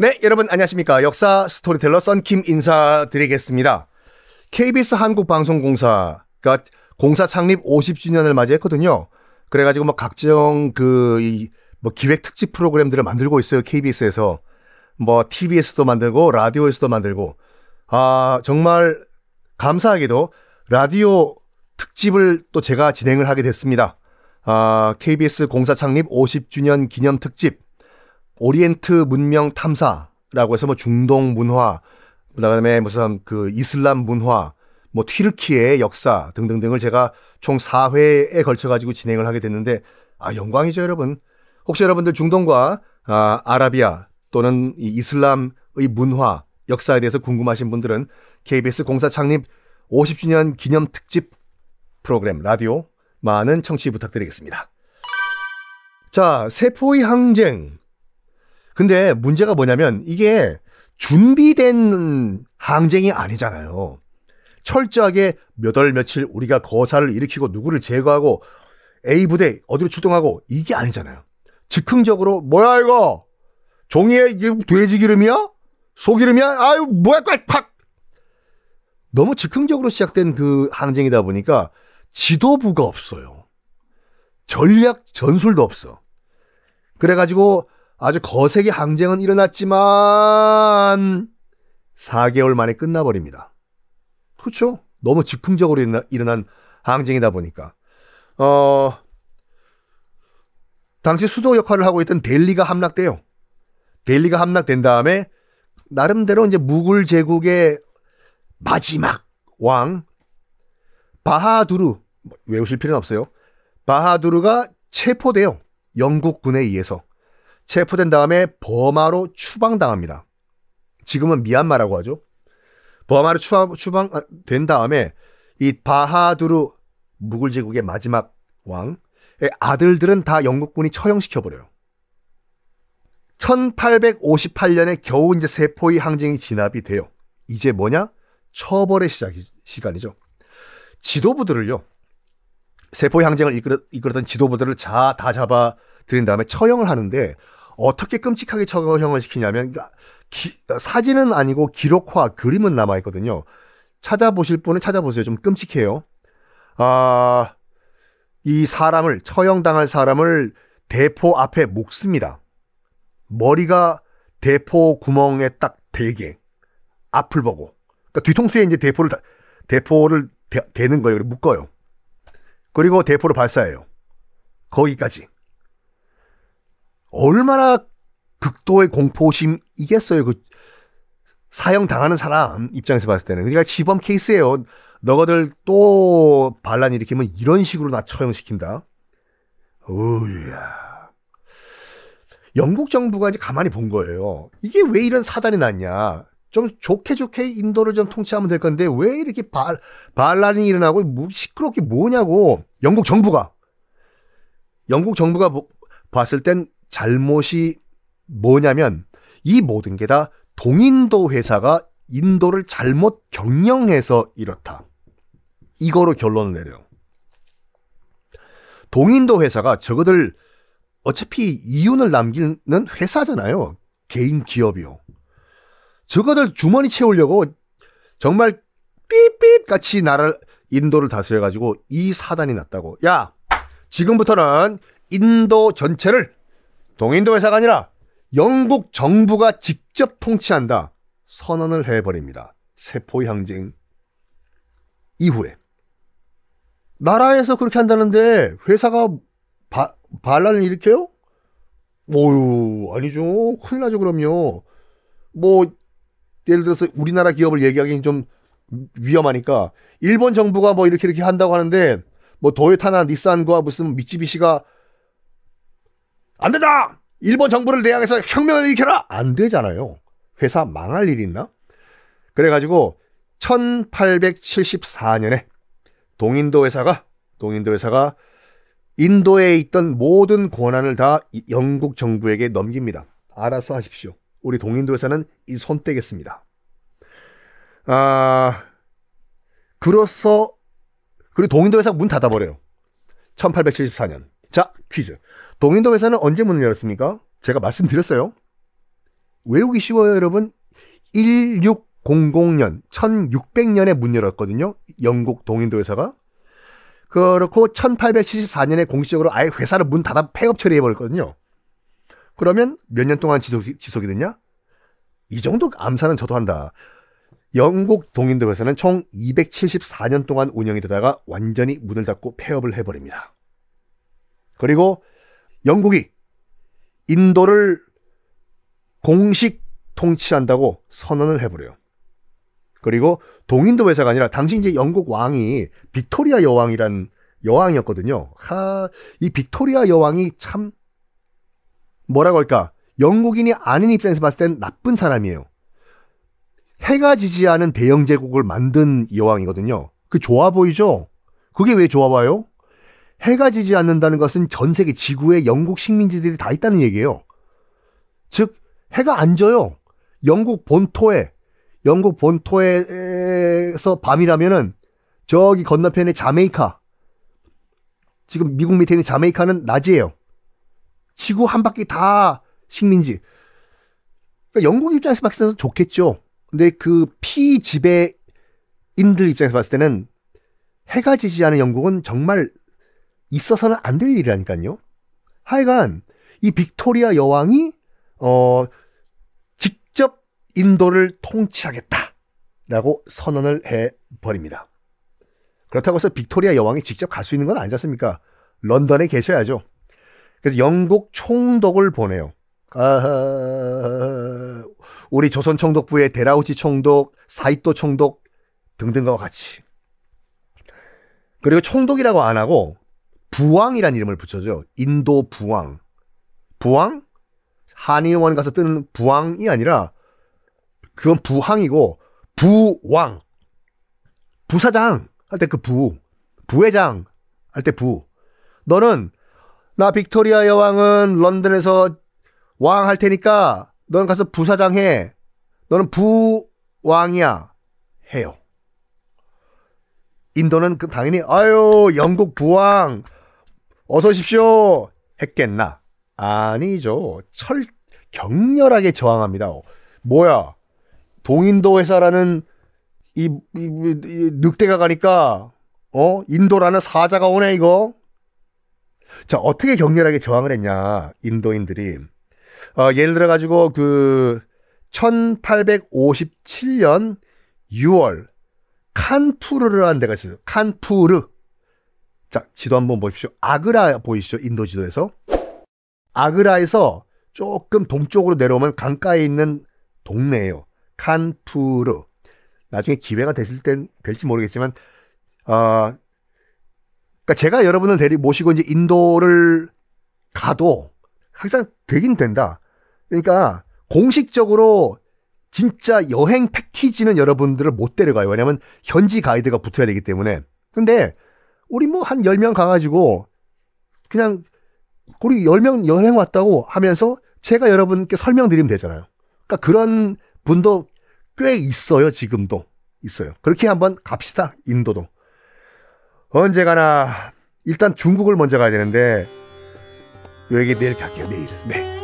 네, 여러분 안녕하십니까. 역사 스토리텔러 썬킴 인사드리겠습니다. KBS 한국방송공사가 공사 창립 50주년을 맞이했거든요. 그래가지고 뭐 각종 그, 이, 뭐 기획 특집 프로그램들을 만들고 있어요. KBS에서. 뭐 TBS도 만들고 라디오에서도 만들고. 아, 정말 감사하게도 라디오 특집을 또 제가 진행을 하게 됐습니다. 아, KBS 공사 창립 50주년 기념 특집. 오리엔트 문명 탐사라고 해서 뭐 중동 문화, 그다음에 무슨 그 이슬람 문화, 뭐 튀르키의 역사 등등등을 제가 총 4회에 걸쳐 가지고 진행을 하게 됐는데 아 영광이죠, 여러분. 혹시 여러분들 중동과 아, 아라비아 또는 이 이슬람의 문화, 역사에 대해서 궁금하신 분들은 KBS 공사 창립 50주년 기념 특집 프로그램 라디오 많은 청취 부탁드리겠습니다. 자, 세포의 항쟁 근데 문제가 뭐냐면 이게 준비된 항쟁이 아니잖아요. 철저하게 몇 월 며칠 우리가 거사를 일으키고 누구를 제거하고 A 부대 어디로 출동하고 이게 아니잖아요. 즉흥적으로 뭐야 이거 종이에 이게 돼지 기름이야? 소기름이야? 아유 뭐야 꽉팍 너무 즉흥적으로 시작된 그 항쟁이다 보니까 지도부가 없어요. 전략 전술도 없어. 그래가지고 아주 거세게 항쟁은 일어났지만 4개월 만에 끝나버립니다. 그렇죠? 너무 즉흥적으로 일어난 항쟁이다 보니까. 어, 당시 수도 역할을 하고 있던 델리가 함락돼요. 델리가 함락된 다음에 나름대로 이제 무굴 제국의 마지막 왕 바하두르 뭐 외우실 필요는 없어요. 바하두르가 체포돼요. 영국군에 의해서. 체포된 다음에 버마로 추방당합니다. 지금은 미얀마라고 하죠. 버마로 추방된 다음에 이 바하두르 무굴 제국의 마지막 왕의 아들들은 다 영국군이 처형시켜 버려요. 1858년에 겨우 이제 세포의 항쟁이 진압이 돼요. 이제 뭐냐? 처벌의 시작 시간이죠. 지도부들을요. 세포의 항쟁을 이끌, 이끌었던 지도부들을 자, 다 잡아 들인 다음에 처형을 하는데 어떻게 끔찍하게 처형을 시키냐면 그러니까 기, 사진은 아니고 기록화 그림은 남아 있거든요. 찾아보실 분은 찾아보세요. 좀 끔찍해요. 아, 이 사람을 처형당할 사람을 대포 앞에 묶습니다. 머리가 대포 구멍에 딱 대게 앞을 보고 그러니까 뒤통수에 이제 대포를 대포를 대, 대는 거예요. 묶어요. 그리고 대포를 발사해요. 거기까지. 얼마나 극도의 공포심이겠어요. 그 사형 당하는 사람 입장에서 봤을 때는. 그러니까 시범 케이스예요. 너희들 또 반란 일으키면 이런 식으로 나 처형시킨다. 어우야. 영국 정부가 이제 가만히 본 거예요. 이게 왜 이런 사단이 났냐. 좀 좋게 좋게 인도를 좀 통치하면 될 건데 왜 이렇게 발, 반란이 일어나고 뭐 시끄럽게 뭐냐고. 영국 정부가. 영국 정부가 봤을 땐 잘못이 뭐냐면 이 모든 게 다 동인도 회사가 인도를 잘못 경영해서 이렇다. 이거로 결론을 내려요. 동인도 회사가 저거들 어차피 이윤을 남기는 회사잖아요. 개인 기업이요. 저거들 주머니 채우려고 정말 삐삐 같이 나를 인도를 다스려 가지고 이 사단이 났다고. 야, 지금부터는 인도 전체를 동인도 회사가 아니라 영국 정부가 직접 통치한다. 선언을 해버립니다. 세포 항쟁 이후에. 나라에서 그렇게 한다는데 회사가 바, 반란을 일으켜요? 오유, 아니죠. 큰일 나죠, 그럼요. 뭐, 예를 들어서 우리나라 기업을 얘기하기는 좀 위험하니까 일본 정부가 뭐 이렇게 이렇게 한다고 하는데 뭐 도요타나 닛산과 무슨 미쯔비시가 안 된다! 일본 정부를 대항해서 혁명을 일으켜라! 안 되잖아요. 회사 망할 일이 있나? 그래가지고 1874년에 동인도 회사가 동인도 회사가 인도에 있던 모든 권한을 다 영국 정부에게 넘깁니다. 알아서 하십시오. 우리 동인도 회사는 이 손 떼겠습니다. 아, 그로써 그리고 동인도 회사 문 닫아버려요. 1874년. 자, 퀴즈. 동인도 회사는 언제 문을 열었습니까? 제가 말씀드렸어요. 외우기 쉬워요, 여러분. 1600년, 1600년에 문 열었거든요. 영국 동인도 회사가. 그렇고 1874년에 공식적으로 아예 회사를 문 닫아 폐업 처리해버렸거든요. 그러면 몇 년 동안 지속, 지속이 됐냐? 이 정도 암산은 저도 한다. 영국 동인도 회사는 총 274년 동안 운영이 되다가 완전히 문을 닫고 폐업을 해버립니다. 그리고 영국이 인도를 공식 통치한다고 선언을 해버려요. 그리고 동인도 회사가 아니라 당시 이제 영국 왕이 빅토리아 여왕이란 여왕이었거든요. 하, 이 빅토리아 여왕이 참 뭐라고 할까? 영국인이 아닌 입장에서 봤을 땐 나쁜 사람이에요. 해가 지지 않은 대영 제국을 만든 여왕이거든요. 그 좋아 보이죠? 그게 왜 좋아 봐요? 해가 지지 않는다는 것은 전 세계 지구에 영국 식민지들이 다 있다는 얘기예요. 즉 해가 안 져요. 영국 본토에 영국 본토에서 밤이라면은 저기 건너편에 자메이카 지금 미국 밑에 있는 자메이카는 낮이에요. 지구 한 바퀴 다 식민지. 그러니까 영국 입장에서 봤을 때는 좋겠죠. 근데 그 피지배인들 입장에서 봤을 때는 해가 지지 않은 영국은 정말 있어서는 안 될 일이라니까요. 하여간 이 빅토리아 여왕이 어 직접 인도를 통치하겠다라고 선언을 해 버립니다. 그렇다고 해서 빅토리아 여왕이 직접 갈 수 있는 건 아니지 않습니까? 런던에 계셔야죠. 그래서 영국 총독을 보내요. 아, 우리 조선 총독부의 데라우치 총독, 사이토 총독 등등과 같이. 그리고 총독이라고 안 하고 부왕이라는 이름을 붙여줘. 인도 부왕. 부왕? 한의원 가서 뜨는 부왕이 아니라 그건 부항이고 부왕. 부사장 할 때 그 부. 부회장 할 때 부. 너는 나 빅토리아 여왕은 런던에서 왕 할 테니까 너는 가서 부사장 해. 너는 부왕이야. 해요. 인도는 그 당연히 아유 영국 부왕 어서 오십시오 했겠나? 아니죠. 철 격렬하게 저항합니다. 뭐야? 동인도 회사라는 이, 이, 이 늑대가 가니까 어 인도라는 사자가 오네 이거. 자 어떻게 격렬하게 저항을 했냐 인도인들이 어, 예를 들어 가지고 그 1857년 6월 칸푸르라는 데가 있어요. 칸푸르. 자, 지도 한번 보십시오. 아그라 보이시죠? 인도 지도에서. 아그라에서 조금 동쪽으로 내려오면 강가에 있는 동네예요. 칸푸르. 나중에 기회가 됐을 땐 될지 모르겠지만 어 그러니까 제가 여러분을 데리 모시고 이제 인도를 가도 항상 되긴 된다. 그러니까 공식적으로 진짜 여행 패키지는 여러분들을 못 데려가요. 왜냐면 현지 가이드가 붙어야 되기 때문에. 근데 우리 뭐한 10명 가가지고 그냥 우리 10명 여행 왔다고 하면서 제가 여러분께 설명드리면 되잖아요. 그러니까 그런 분도 꽤 있어요. 지금도 있어요. 그렇게 한번 갑시다. 인도도. 언제 가나 일단 중국을 먼저 가야 되는데 여기 내일 갈게요. 내일. 네.